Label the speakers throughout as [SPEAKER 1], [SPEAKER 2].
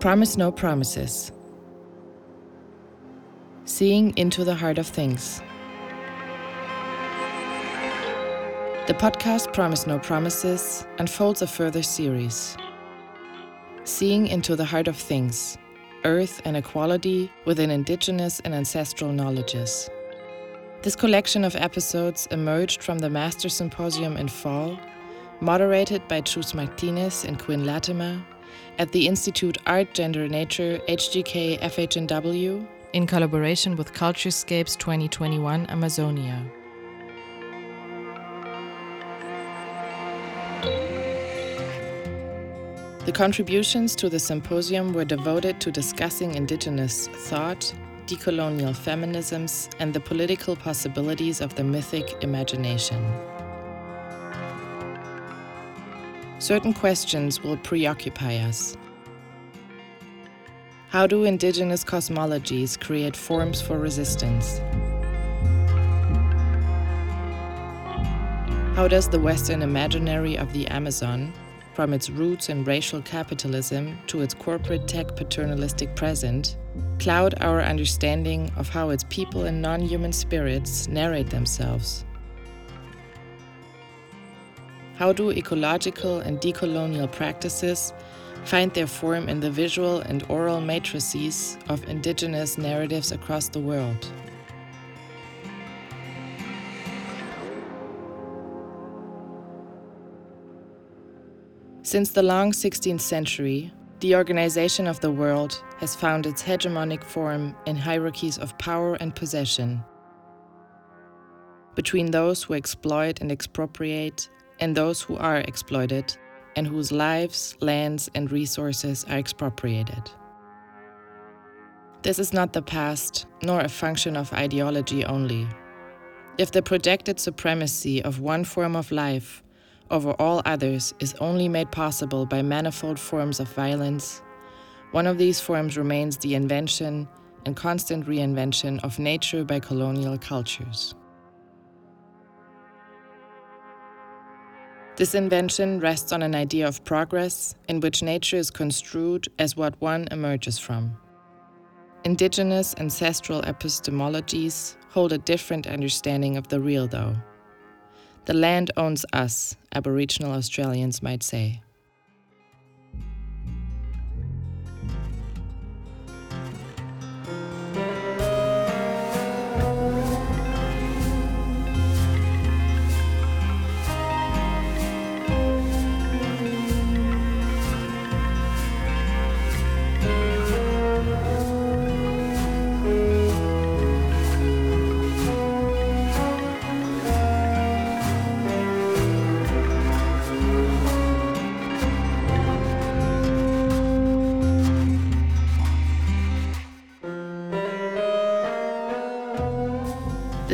[SPEAKER 1] Promise No Promises. Seeing into the Heart of Things. The podcast Promise No Promises unfolds a further series. Seeing into the Heart of Things Earth and Equality within Indigenous and Ancestral Knowledges. This collection of episodes emerged from the Master Symposium in fall, moderated by Chus Martinez and Quinn Latimer at the Institute Art, Gender, Nature, HGK FHNW in collaboration with Culturescapes 2021 Amazonia. The contributions to the symposium were devoted to discussing Indigenous thought, decolonial feminisms, and the political possibilities of the mythic imagination. Certain questions will preoccupy us. How do indigenous cosmologies create forms for resistance? How does the Western imaginary of the Amazon, from its roots in racial capitalism to its corporate tech paternalistic present, cloud our understanding of how its people and non human spirits narrate themselves? How do ecological and decolonial practices find their form in the visual and oral matrices of indigenous narratives across the world? Since the long 16th century, the organization of the world has found its hegemonic form in hierarchies of power and possession between those who exploit and expropriate and those who are exploited and whose lives, lands, and resources are expropriated. This is not the past, nor a function of ideology only. If the projected supremacy of one form of life over all others is only made possible by manifold forms of violence, one of these forms remains the invention and constant reinvention of nature by colonial cultures. This invention rests on an idea of progress in which nature is construed as what one emerges from. Indigenous ancestral epistemologies hold a different understanding of the real, though. The land owns us, Aboriginal Australians might say.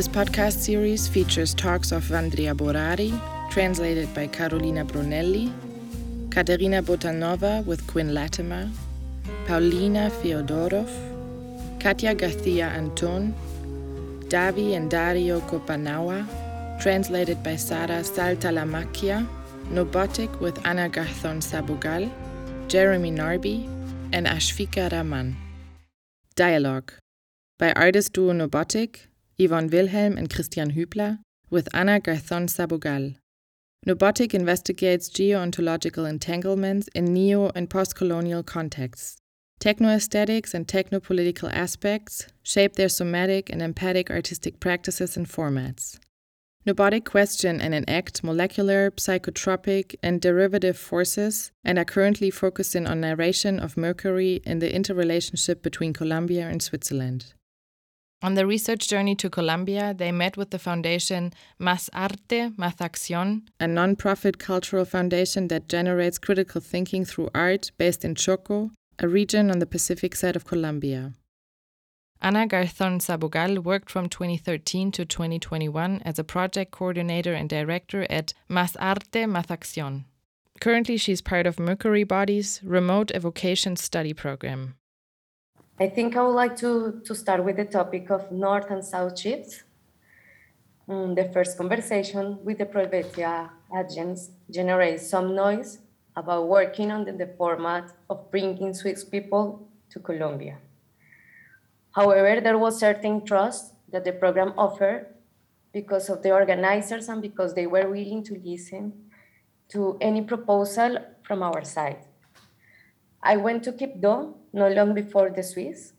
[SPEAKER 1] This podcast series features talks of Vandria Borari, translated by Carolina Brunelli, Katerina Botanova with Quinn Latimer, Paulina Feodorov, Katia Garcia Anton, Davi and Dario Kopenawa, translated by Sara Saltalamacchia, knowbotiq with Ana Garzón Sabogal, Jeremy Narby, and Ashfika Rahman. Dialogue by artist duo knowbotiq, Yvonne Wilhelm and Christian Hübler, with Ana Garzón Sabogal. knowbotiq investigates geo-ontological entanglements in neo and post-colonial contexts. Techno-aesthetics and techno-political aspects shape their somatic and empathic artistic practices and formats. knowbotiq question and enact molecular, psychotropic, and derivative forces and are currently focusing on narration of Mercury in the interrelationship between Colombia and Switzerland. On the research journey to Colombia, they met with the foundation Más Arte, Más Acción, a non-profit cultural foundation that generates critical thinking through art based in Chocó, a region on the Pacific side of Colombia. Ana Garzón Sabogal worked from 2013 to 2021 as a project coordinator and director at Más Arte, Más Acción. Currently, she's part of Mercury Body's Remote Evocation Study Program.
[SPEAKER 2] I think I would like to, to start with the topic of North and South shifts. Mm, the first conversation with the Pro Helvetia agents generates some noise about working under the format of bringing Swiss people to Colombia. However, there was certain trust that the program offered because of the organizers and because they were willing to listen to any proposal from our side. I went to Quibdó not long before the Swiss.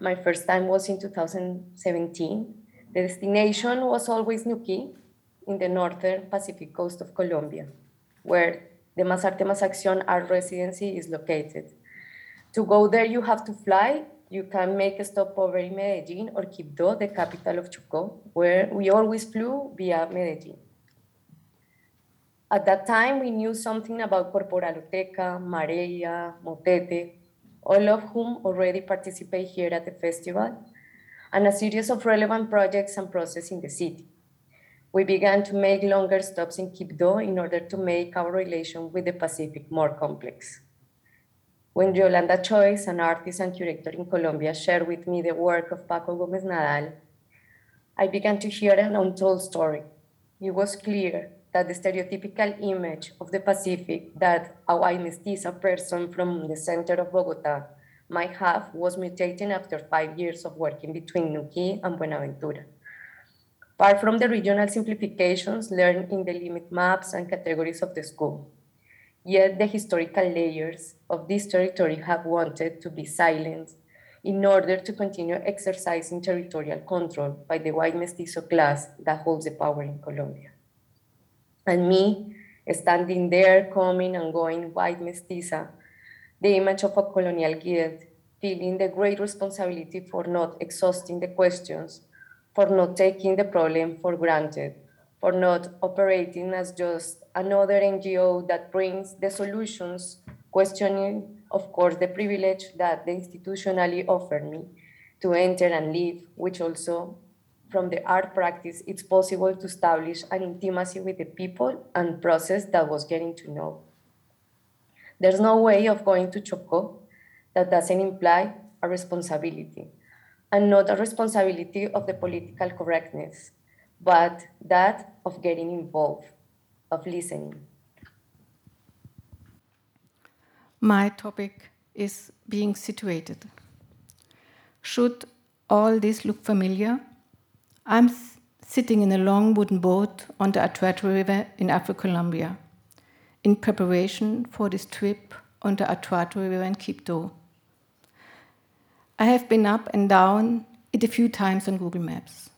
[SPEAKER 2] My first time was in 2017. The destination was always Nuquí in the northern Pacific coast of Colombia, where the Más Arte Acción Art Residency is located. To go there, you have to fly. You can make a stopover in Medellin or Quibdó, the capital of Chocó, where we always flew via Medellin. At that time, we knew something about Corporaloteca, Marea, Motete, all of whom already participate here at the festival, and a series of relevant projects and processes in the city. We began to make longer stops in Quibdó in order to make our relation with the Pacific more complex. When Yolanda Chois, an artist and curator in Colombia, shared with me the work of Paco Gomez Nadal, I began to hear an untold story. It was clear that the stereotypical image of the Pacific that a white mestiza person from the center of Bogota might have was mutating after five years of working between Nuquí and Buenaventura. Apart from the regional simplifications learned in the limit maps and categories of the school, yet the historical layers of this territory have wanted to be silenced in order to continue exercising territorial control by the white mestizo class that holds the power in Colombia and me standing there, coming and going white mestiza, the image of a colonial guild, feeling the great responsibility for not exhausting the questions, for not taking the problem for granted, for not operating as just another NGO that brings the solutions, questioning, of course, the privilege that they institutionally offered me to enter and live, which also from the art practice, it's possible to establish an intimacy with the people and process that was getting to know. There's no way of going to Chocó that doesn't imply a responsibility, and not a responsibility of the political correctness, but that of getting involved, of listening.
[SPEAKER 3] My topic is being situated. Should all this look familiar? I'm sitting in a long wooden boat on the Atrato River in Afro-Colombia in preparation for this trip on the Atrato River in Quito. I have been up and down it a few times on Google Maps.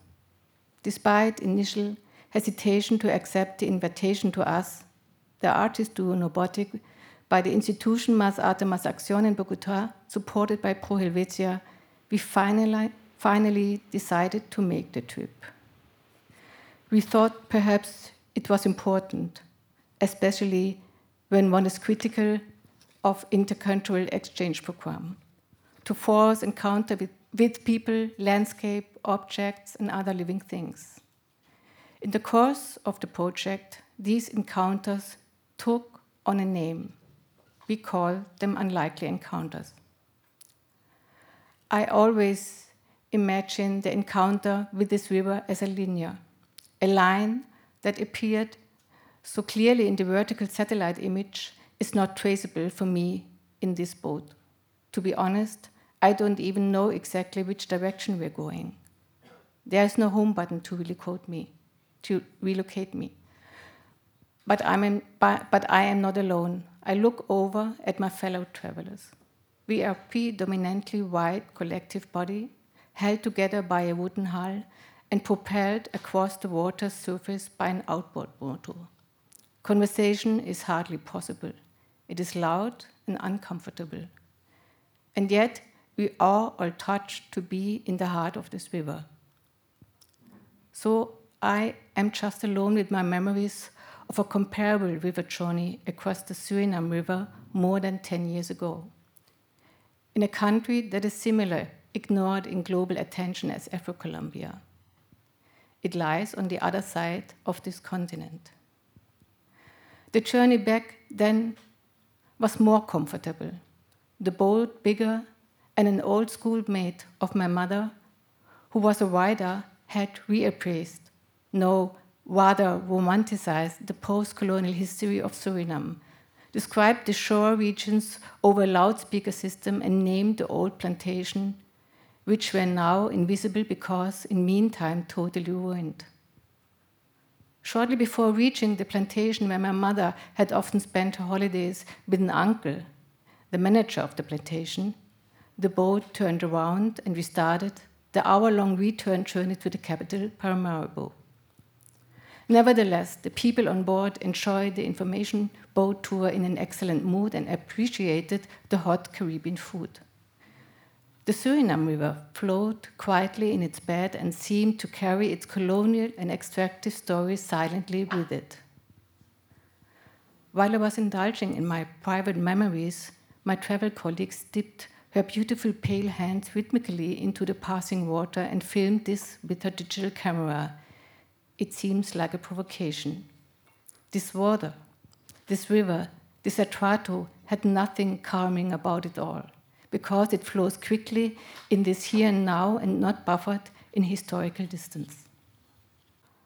[SPEAKER 3] Despite initial hesitation to accept the invitation to us, the artist duo knowbotiq, by the institution Más Arte Más Acción in Bogota, supported by Pro Helvetia, we finally finally decided to make the trip. We thought perhaps it was important, especially when one is critical of intercultural exchange program, to force encounter with, with people, landscape, objects, and other living things. In the course of the project, these encounters took on a name. We call them unlikely encounters. I always imagine the encounter with this river as a linear, a line that appeared so clearly in the vertical satellite image is not traceable for me in this boat. To be honest, I don't even know exactly which direction we're going. There is no home button to relocate me, to relocate me. But, I'm in, but I am not alone. I look over at my fellow travelers. We are predominantly white collective body held together by a wooden hull and propelled across the water's surface by an outboard motor. Conversation is hardly possible. It is loud and uncomfortable. And yet, we are all touched to be in the heart of this river. So I am just alone with my memories of a comparable river journey across the Suriname River more than 10 years ago. In a country that is similar ignored in global attention as Afro-Colombia. It lies on the other side of this continent. The journey back then was more comfortable. The boat bigger, and an old schoolmate of my mother, who was a writer, had reappraised, no, rather romanticized the post colonial history of Suriname, described the shore regions over a loudspeaker system and named the old plantation, which were now invisible because, in meantime, totally ruined. Shortly before reaching the plantation where my mother had often spent her holidays with an uncle, the manager of the plantation, the boat turned around and we started the hour long return journey to the capital, Paramaribo. Nevertheless, the people on board enjoyed the information boat tour in an excellent mood and appreciated the hot Caribbean food. The Suriname River flowed quietly in its bed and seemed to carry its colonial and extractive stories silently with it. While I was indulging in my private memories, my travel colleagues dipped her beautiful pale hands rhythmically into the passing water and filmed this with her digital camera. It seems like a provocation. This water, this river, this Atrato had nothing calming about it all, because it flows quickly in this here and now and not buffered in historical distance.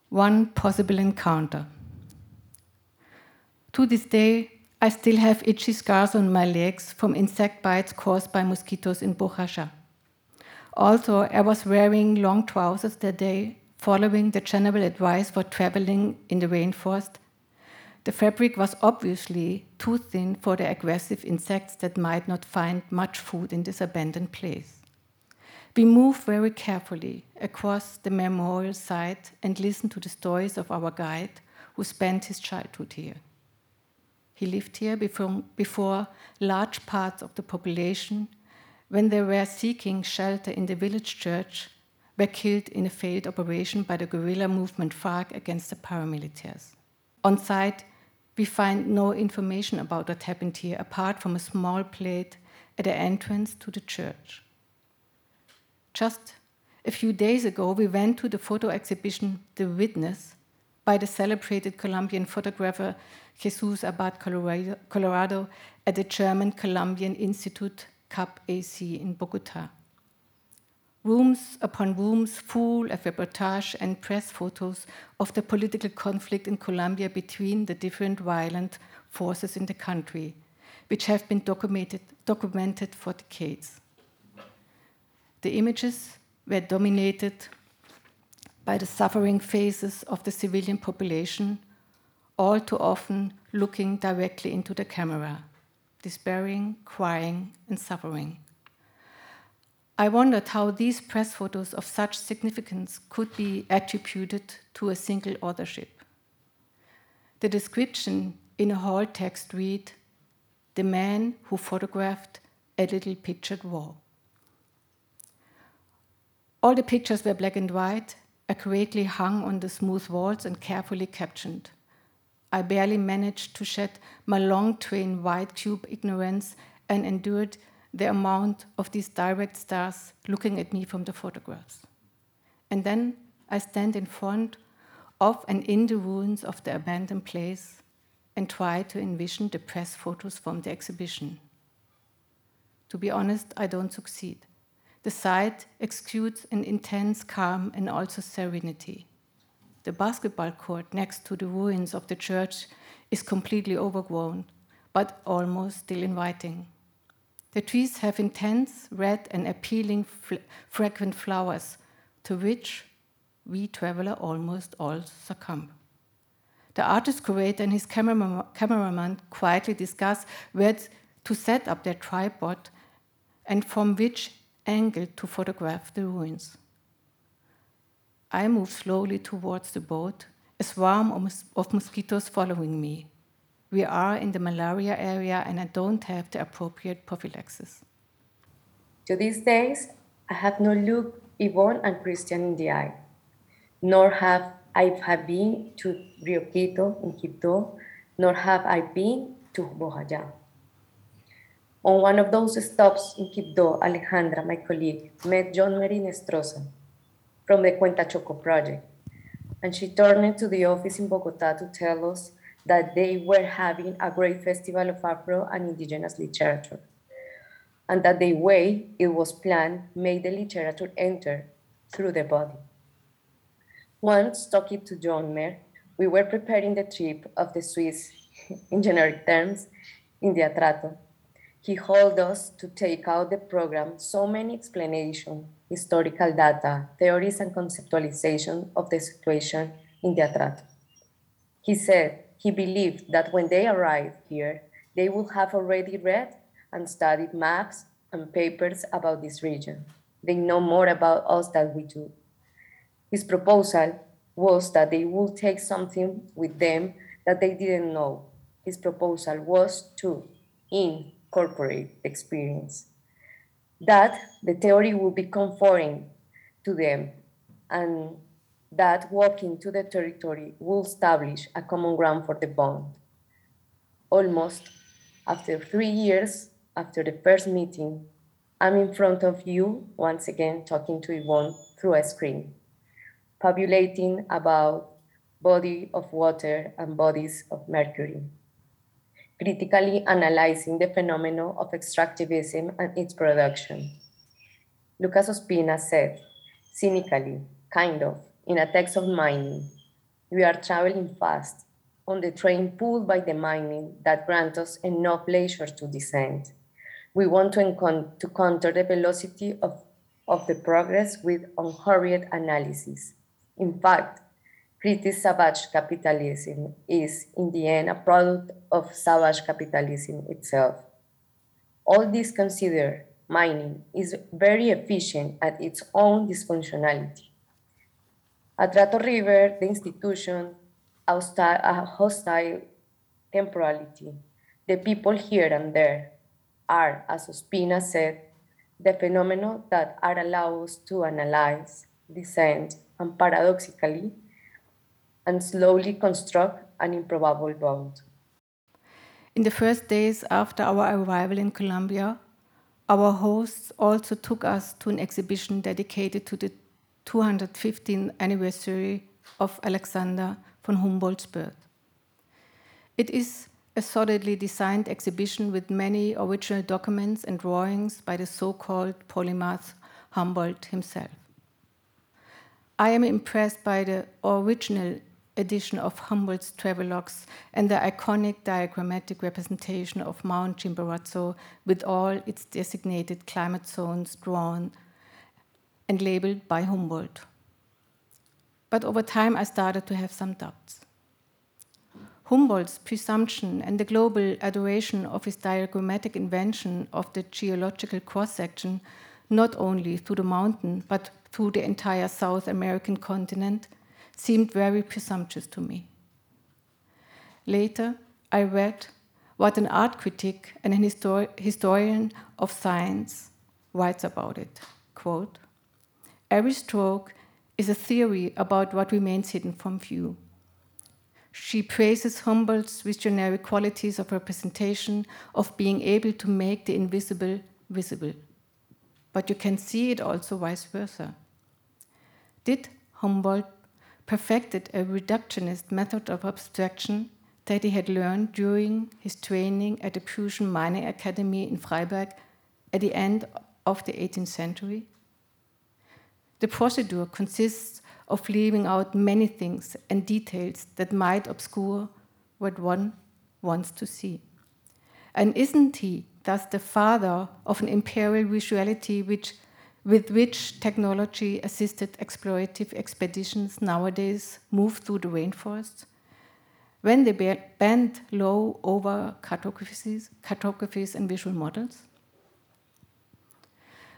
[SPEAKER 3] One possible encounter. To this day, I still have itchy scars on my legs from insect bites caused by mosquitoes in Bojayá. Also, I was wearing long trousers that day, following the general advice for traveling in the rainforest. The fabric was obviously too thin for the aggressive insects that might not find much food in this abandoned place. We moved very carefully across the memorial site and listened to the stories of our guide who spent his childhood here. He lived here before, before large parts of the population, when they were seeking shelter in the village church, were killed in a failed operation by the guerrilla movement FARC against the paramilitaries. On site, we find no information about what happened here apart from a small plate at the entrance to the church. Just a few days ago, we went to the photo exhibition The Witness by the celebrated Colombian photographer Jesus Abad Colorado, at the German Colombian Institute CAP AC in Bogota. Rooms upon rooms full of reportage and press photos of the political conflict in Colombia between the different violent forces in the country, which have been documented, documented for decades. The images were dominated by the suffering faces of the civilian population all too often looking directly into the camera, despairing, crying, and suffering. I wondered how these press photos of such significance could be attributed to a single authorship. The description in a hall text read The man who photographed a little pictured wall. All the pictures were black and white, accurately hung on the smooth walls and carefully captioned. I barely managed to shed my long train white cube ignorance and endured the amount of these direct stars looking at me from the photographs. And then I stand in front of and in the ruins of the abandoned place and try to envision the press photos from the exhibition. To be honest, I don't succeed. The sight exudes an intense calm and also serenity. The basketball court next to the ruins of the church is completely overgrown, but almost still inviting. The trees have intense red and appealing fragrant flowers, to which we traveler almost all succumb. The artist curator and his camera cameraman quietly discuss where to set up their tripod and from which angle to photograph the ruins. I move slowly towards the boat, a swarm of mosquitoes following me. We are in the malaria area and I don't have the appropriate prophylaxis.
[SPEAKER 2] To these days, I have not looked Yvonne and Christian in the eye, nor have I have been to Rio Quito in Quito, nor have I been to Bojayá. On one of those stops in Quito, Alejandra, my colleague, met John Marie Nestroza, from the Cuenta Choco project. And she turned to the office in Bogota to tell us that they were having a great festival of Afro and indigenous literature. And that the way it was planned made the literature enter through the body. Once talking to John Mer, we were preparing the trip of the Swiss in generic terms, in the Atrato, he called us to take out the program so many explanation, historical data, theories, and conceptualization of the situation in the Atrato. He said he believed that when they arrived here, they would have already read and studied maps and papers about this region. They know more about us than we do. His proposal was that they would take something with them that they didn't know. His proposal was to incorporate experience. That the theory would be comforting to them and that walking to the territory will establish a common ground for the bond. Almost after three years after the first meeting, I'm in front of you once again talking to Yvonne through a screen, fabulating about body of water and bodies of mercury, critically analyzing the phenomenon of extractivism and its production. Lucas Ospina said, cynically, kind of, in a text of mining, we are traveling fast on the train pulled by the mining that grants us enough leisure to descend. We want to, encon- to counter the velocity of, of the progress with unhurried analysis. In fact, pretty savage capitalism is, in the end, a product of savage capitalism itself. All this considered, mining is very efficient at its own dysfunctionality. Atrato River, the institution, a hostile temporality. The people here and there are, as Ospina said, the phenomena that are allowed us to analyze, descend, and paradoxically, and slowly construct an improbable bond.
[SPEAKER 3] In the first days after our arrival in Colombia, our hosts also took us to an exhibition dedicated to the 215th anniversary of Alexander von Humboldt's birth. It is a solidly designed exhibition with many original documents and drawings by the so called polymath Humboldt himself. I am impressed by the original edition of Humboldt's travelogues and the iconic diagrammatic representation of Mount Chimborazo with all its designated climate zones drawn and labeled by Humboldt. But over time, I started to have some doubts. Humboldt's presumption and the global adoration of his diagrammatic invention of the geological cross section, not only through the mountain, but through the entire South American continent, seemed very presumptuous to me. Later, I read what an art critic and an histor- historian of science writes about it. Quote, Every stroke is a theory about what remains hidden from view. She praises Humboldt's visionary qualities of representation, of being able to make the invisible visible. But you can see it also vice versa. Did Humboldt perfected a reductionist method of abstraction that he had learned during his training at the Prussian Mining Academy in Freiberg at the end of the 18th century? The procedure consists of leaving out many things and details that might obscure what one wants to see. And isn't he thus the father of an imperial visuality which, with which technology assisted explorative expeditions nowadays move through the rainforests? When they bend low over cartographies, cartographies and visual models?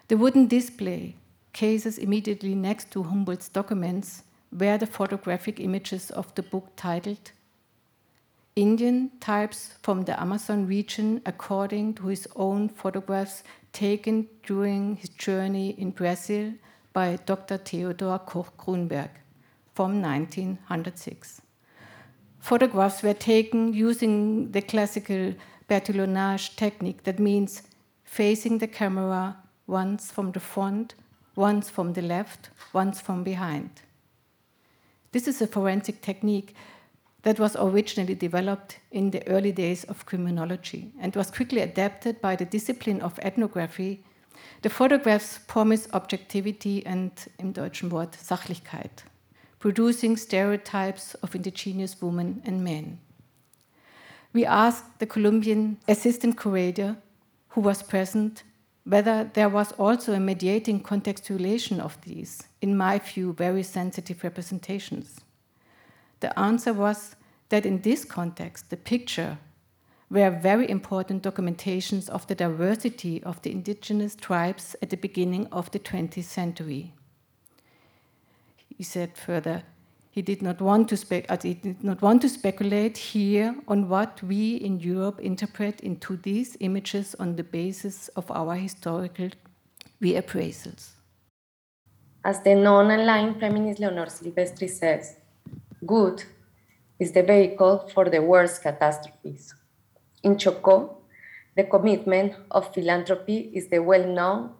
[SPEAKER 3] The wooden display cases immediately next to Humboldt's documents were the photographic images of the book titled Indian Types from the Amazon Region according to his own photographs taken during his journey in Brazil by Dr. Theodor Koch-Grünberg from 1906. Photographs were taken using the classical Bertillonage technique, that means facing the camera once from the front once from the left, once from behind. This is a forensic technique that was originally developed in the early days of criminology and was quickly adapted by the discipline of ethnography. The photographs promise objectivity and, im deutschen Wort, Sachlichkeit, producing stereotypes of indigenous women and men. We asked the Colombian assistant curator who was present whether there was also a mediating contextualization of these, in my view, very sensitive representations. The answer was that in this context, the picture were very important documentations of the diversity of the indigenous tribes at the beginning of the 20th century. He said further, he did not want to spe- uh, he did not want to speculate here on what we in Europe interpret into these images on the basis of our historical reappraisals.
[SPEAKER 2] As the non-aligned feminist Leonor Silvestri says, good is the vehicle for the worst catastrophes. In Chocó, the commitment of philanthropy is the well-known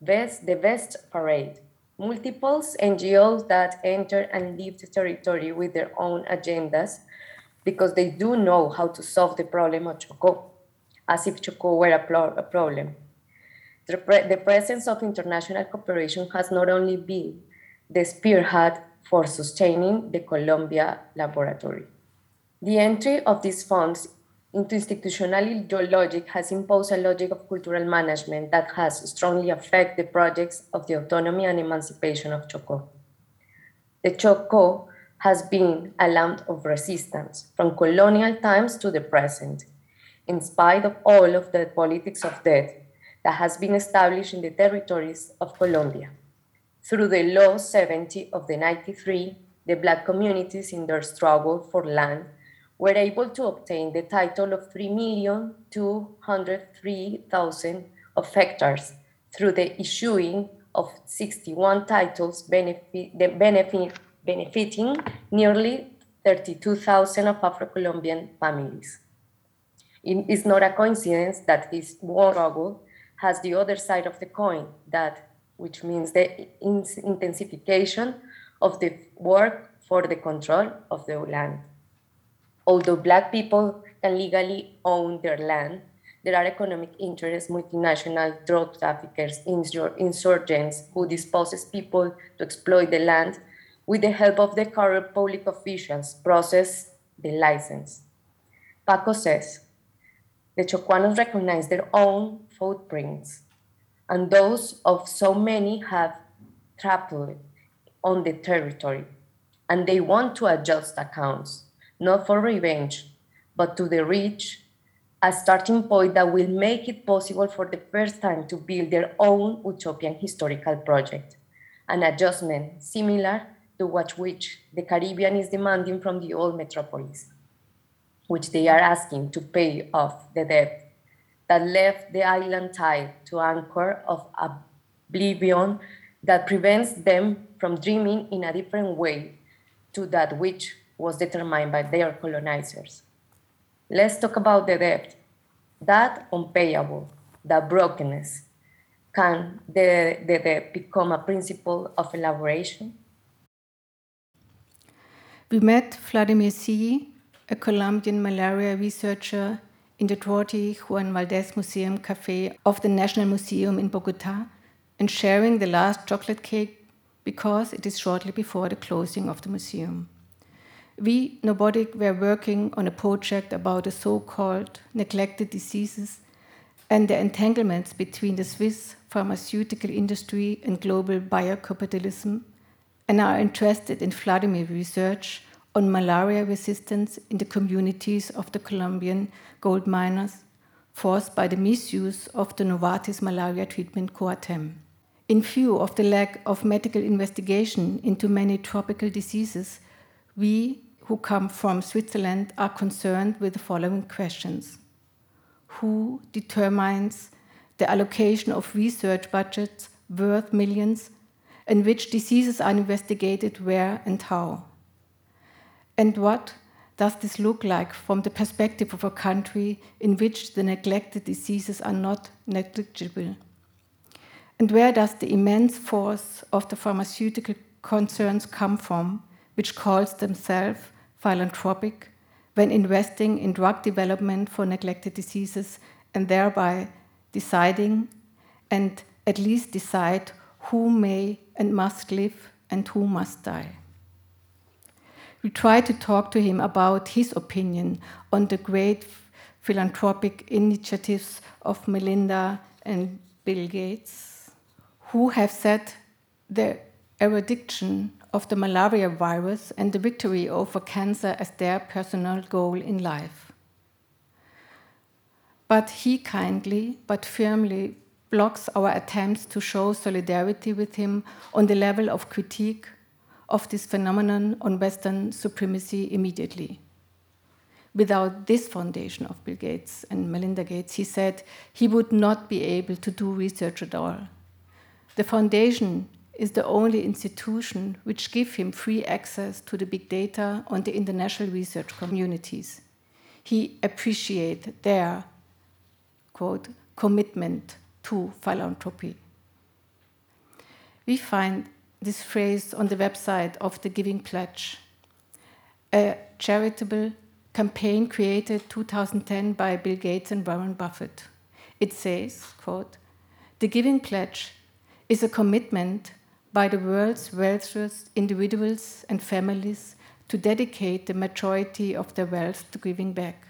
[SPEAKER 2] best, the best parade multiples NGOs that enter and leave the territory with their own agendas because they do know how to solve the problem of Chocó, as if Chocó were a, pro- a problem. The, pre- the presence of international cooperation has not only been the spearhead for sustaining the Colombia laboratory. The entry of these funds into institutional logic has imposed a logic of cultural management that has strongly affected the projects of the autonomy and emancipation of Chocó. The Chocó has been a land of resistance from colonial times to the present, in spite of all of the politics of death that has been established in the territories of Colombia. Through the Law 70 of the 93, the Black communities in their struggle for land were able to obtain the title of 3,203,000 of hectares through the issuing of 61 titles benefit, benefit, benefiting nearly 32,000 of Afro-Colombian families. It is not a coincidence that this struggle has the other side of the coin, that which means the intensification of the work for the control of the land. Although Black people can legally own their land, there are economic interests, multinational drug traffickers, insurgents who disposes people to exploit the land with the help of the corrupt public officials process the license. Paco says, the Chocoanos recognize their own footprints, and those of so many have trampled on the territory, and they want to adjust accounts not for revenge, but to the rich, a starting point that will make it possible for the first time to build their own utopian historical project, an adjustment similar to what which the Caribbean is demanding from the old metropolis, which they are asking to pay off the debt that left the island tied to anchor of oblivion that prevents them from dreaming in a different way to that which was determined by their colonizers. Let's talk about the debt. That unpayable, that brokenness, can the, the debt become a principle of elaboration?
[SPEAKER 3] We met Vladimir C., a Colombian malaria researcher in the Dorothy Juan Valdez Museum Cafe of the National Museum in Bogota and sharing the last chocolate cake because it is shortly before the closing of the museum. We, knowbotiq, were working on a project about the so called neglected diseases and the entanglements between the Swiss pharmaceutical industry and global biocapitalism, and are interested in Vladimir research on malaria resistance in the communities of the Colombian gold miners forced by the misuse of the Novartis malaria treatment Coartem. In view of the lack of medical investigation into many tropical diseases, we who come from Switzerland are concerned with the following questions Who determines the allocation of research budgets worth millions, and which diseases are investigated where and how? And what does this look like from the perspective of a country in which the neglected diseases are not negligible? And where does the immense force of the pharmaceutical concerns come from, which calls themselves philanthropic when investing in drug development for neglected diseases and thereby deciding and at least decide who may and must live and who must die. We tried to talk to him about his opinion on the great philanthropic initiatives of Melinda and Bill Gates, who have set the eradication of the malaria virus and the victory over cancer as their personal goal in life. But he kindly but firmly blocks our attempts to show solidarity with him on the level of critique of this phenomenon on Western supremacy immediately. Without this foundation of Bill Gates and Melinda Gates, he said he would not be able to do research at all. The foundation is the only institution which give him free access to the big data on the international research communities. He appreciate their quote commitment to philanthropy. We find this phrase on the website of the Giving Pledge, a charitable campaign created 2010 by Bill Gates and Warren Buffett. It says, quote, "The Giving Pledge is a commitment by the world's wealthiest individuals and families to dedicate the majority of their wealth to giving back.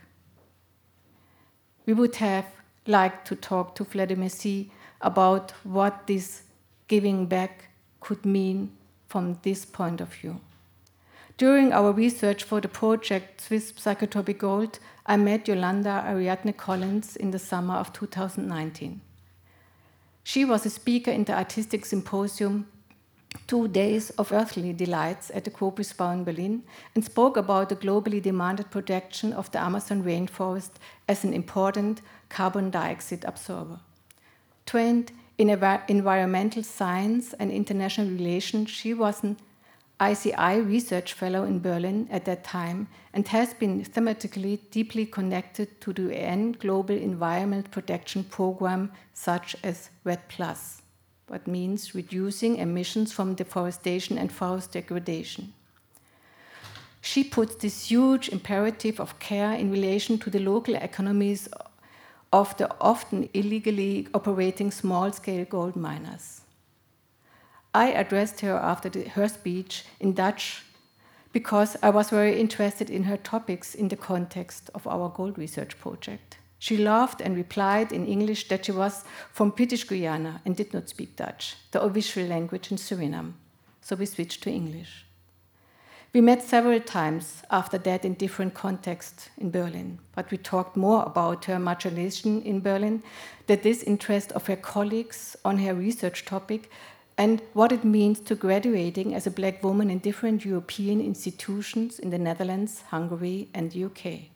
[SPEAKER 3] We would have liked to talk to Vladimir Si about what this giving back could mean from this point of view. During our research for the project Swiss Psychotropic Gold, I met Yolanda Ariadne Collins in the summer of 2019. She was a speaker in the Artistic Symposium two days of earthly delights at the Gropiusbau in Berlin and spoke about the globally demanded protection of the Amazon rainforest as an important carbon dioxide absorber. Trained in environmental science and international relations, she was an ICI research fellow in Berlin at that time and has been thematically deeply connected to the UN Global Environment Protection Program, such as REDD Plus what means reducing emissions from deforestation and forest degradation. She puts this huge imperative of care in relation to the local economies of the often illegally operating small scale gold miners. I addressed her after the, her speech in Dutch because I was very interested in her topics in the context of our gold research project. She laughed and replied in English that she was from British Guiana and did not speak Dutch, the official language in Suriname. So we switched to English. We met several times after that in different contexts in Berlin, but we talked more about her marginalization in Berlin, the disinterest of her colleagues on her research topic, and what it means to graduating as a black woman in different European institutions in the Netherlands, Hungary, and the UK.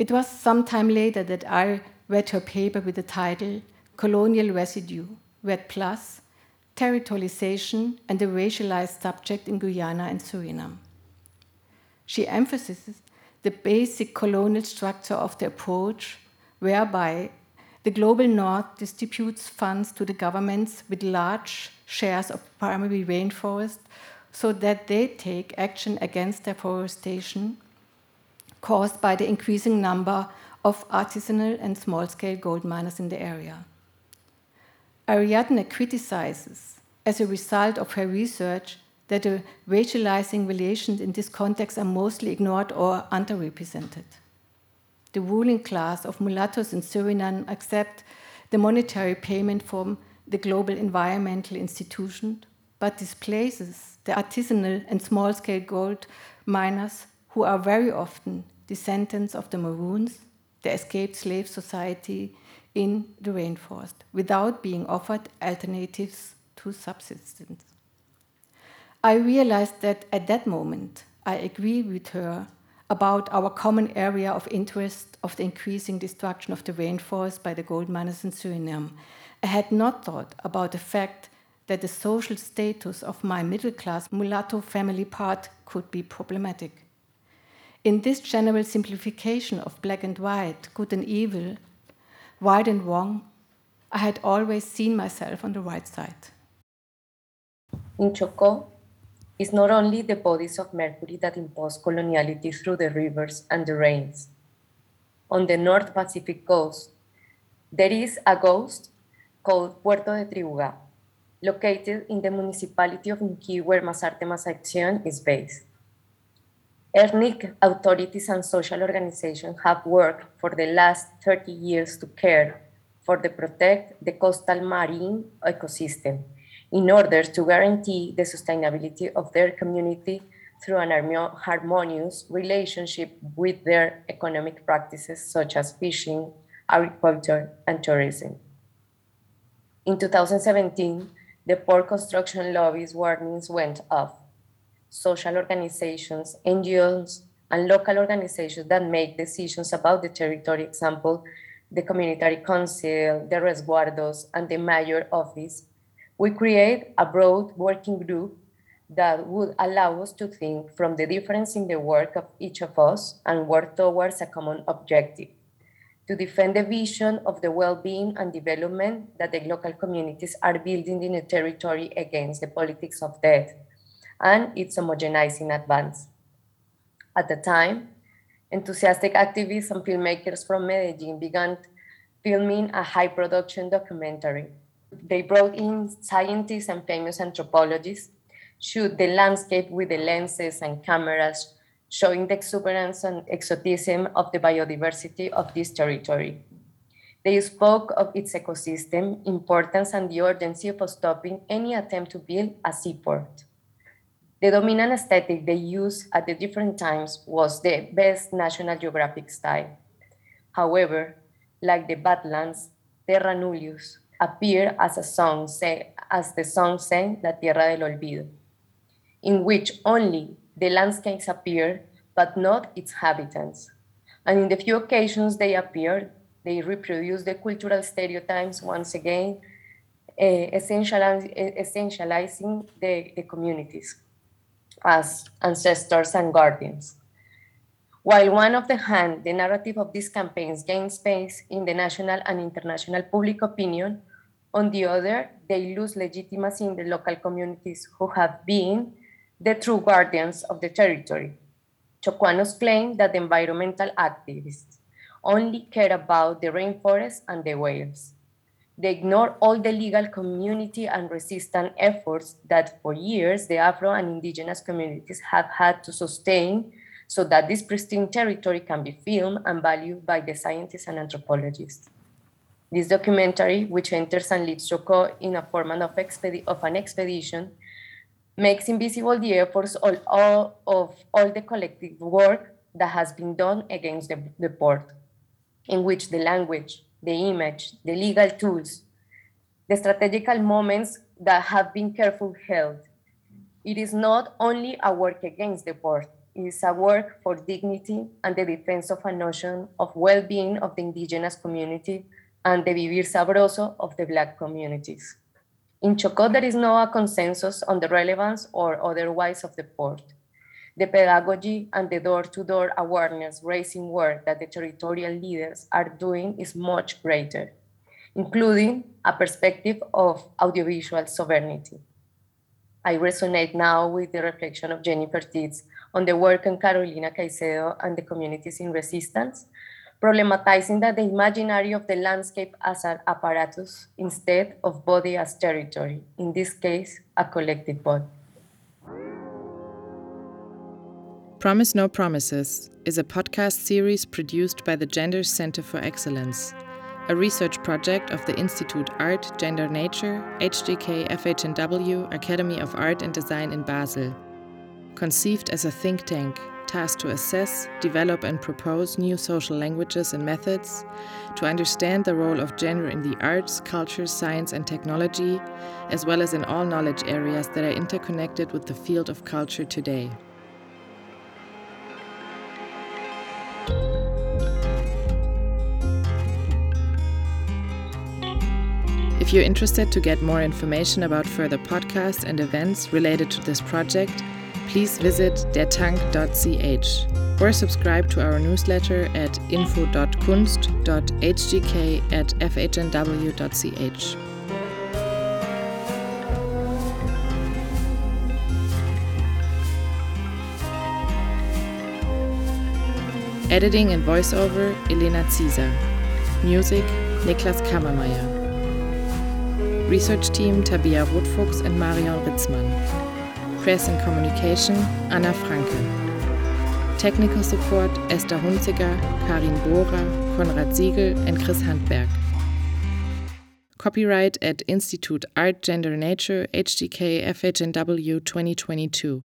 [SPEAKER 3] It was some time later that I read her paper with the title Colonial Residue, REDD Plus, Territorialization and the Racialized Subject in Guyana and Suriname. She emphasizes the basic colonial structure of the approach, whereby the global north distributes funds to the governments with large shares of primary rainforest so that they take action against deforestation caused by the increasing number of artisanal and small scale gold miners in the area. Ariadne criticizes, as a result of her research, that the racializing relations in this context are mostly ignored or underrepresented. The ruling class of mulattoes in Suriname accept the monetary payment from the global environmental institution, but displaces the artisanal and small scale gold miners who are very often descendants of the Maroons, the escaped slave society in the rainforest, without being offered alternatives to subsistence. I realized that at that moment, I agree with her about our common area of interest of the increasing destruction of the rainforest by the gold miners in Suriname. I had not thought about the fact that the social status of my middle class mulatto family part could be problematic. In this general simplification of black and white, good and evil, right and wrong, I had always seen myself on the right side.
[SPEAKER 2] In Chocó, it's not only the bodies of mercury that impose coloniality through the rivers and the rains. On the North Pacific coast, there is a ghost called Puerto de Tribugá, located in the municipality of Nuquí, where Más Arte Más Acción is based. Ethnic authorities and social organizations have worked for the last 30 years to care for the protect the coastal marine ecosystem in order to guarantee the sustainability of their community through an harmonious relationship with their economic practices such as fishing, agriculture, and tourism. In 2017, the port construction lobby's warnings went off. Social organizations, NGOs, and local organizations that make decisions about the territory, example, the Community Council, the Resguardos, and the Mayor Office, we create a broad working group that would allow us to think from the difference in the work of each of us and work towards a common objective to defend the vision of the well-being and development that the local communities are building in the territory against the politics of death and its homogenized in advance. At the time, enthusiastic activists and filmmakers from Medellin began filming a high production documentary. They brought in scientists and famous anthropologists shoot the landscape with the lenses and cameras, showing the exuberance and exotism of the biodiversity of this territory. They spoke of its ecosystem, importance, and the urgency of stopping any attempt to build a seaport. The dominant aesthetic they used at the different times was the best National Geographic style. However, like the Badlands, Terra Nullius appeared as a song, say, as the song sang La Tierra del Olvido in which only the landscapes appear, but not its inhabitants. And in the few occasions they appear, they reproduce the cultural stereotypes once again, uh, essentializing the, the communities as ancestors and guardians. While one of the hand, the narrative of these campaigns gains space in the national and international public opinion, on the other, they lose legitimacy in the local communities who have been the true guardians of the territory. Chocoanos claim that environmental activists only care about the rainforest and the whales. They ignore all the legal community and resistance efforts that for years the Afro and indigenous communities have had to sustain so that this pristine territory can be filmed and valued by the scientists and anthropologists. This documentary, which enters and leads Chocó in a format of, of an expedition, makes invisible the efforts of all, of all the collective work that has been done against the, the port, in which the language, the image, the legal tools, the strategical moments that have been carefully held. It is not only a work against the port, it is a work for dignity and the defense of a notion of well-being of the indigenous community and the vivir sabroso of the Black communities. In Chocó, there is no consensus on the relevance or otherwise of the port. The pedagogy and the door-to-door awareness raising work that the territorial leaders are doing is much greater, including a perspective of audiovisual sovereignty. I resonate now with the reflection of Jennifer Teets on the work of Carolina Caycedo and the communities in resistance, problematizing that the imaginary of the landscape as an apparatus instead of body as territory, in this case, a collective body.
[SPEAKER 1] Promise No Promises is a podcast series produced by the Gender Center for Excellence, a research project of the Institute Art, Gender Nature, HGK FHNW Academy of Art and Design in Basel. Conceived as a think tank tasked to assess, develop, and propose new social languages and methods, to understand the role of gender in the arts, culture, science, and technology, as well as in all knowledge areas that are interconnected with the field of culture today. If you're interested to get more information about further podcasts and events related to this project, please visit dertank.ch or subscribe to our newsletter at info.kunst.hgk at fhnw.ch. Editing and voiceover Elena Zieser. Music Niklas Kammermeier. Research team Tabia Rotfuchs and Marion Ritzmann. Press and Communication Anna Franke. Technical support Esther Hunziger, Karin Bohrer, Konrad Siegel, and Chris Handberg. Copyright at Institute Art Gender Nature HDK FHNW 2022.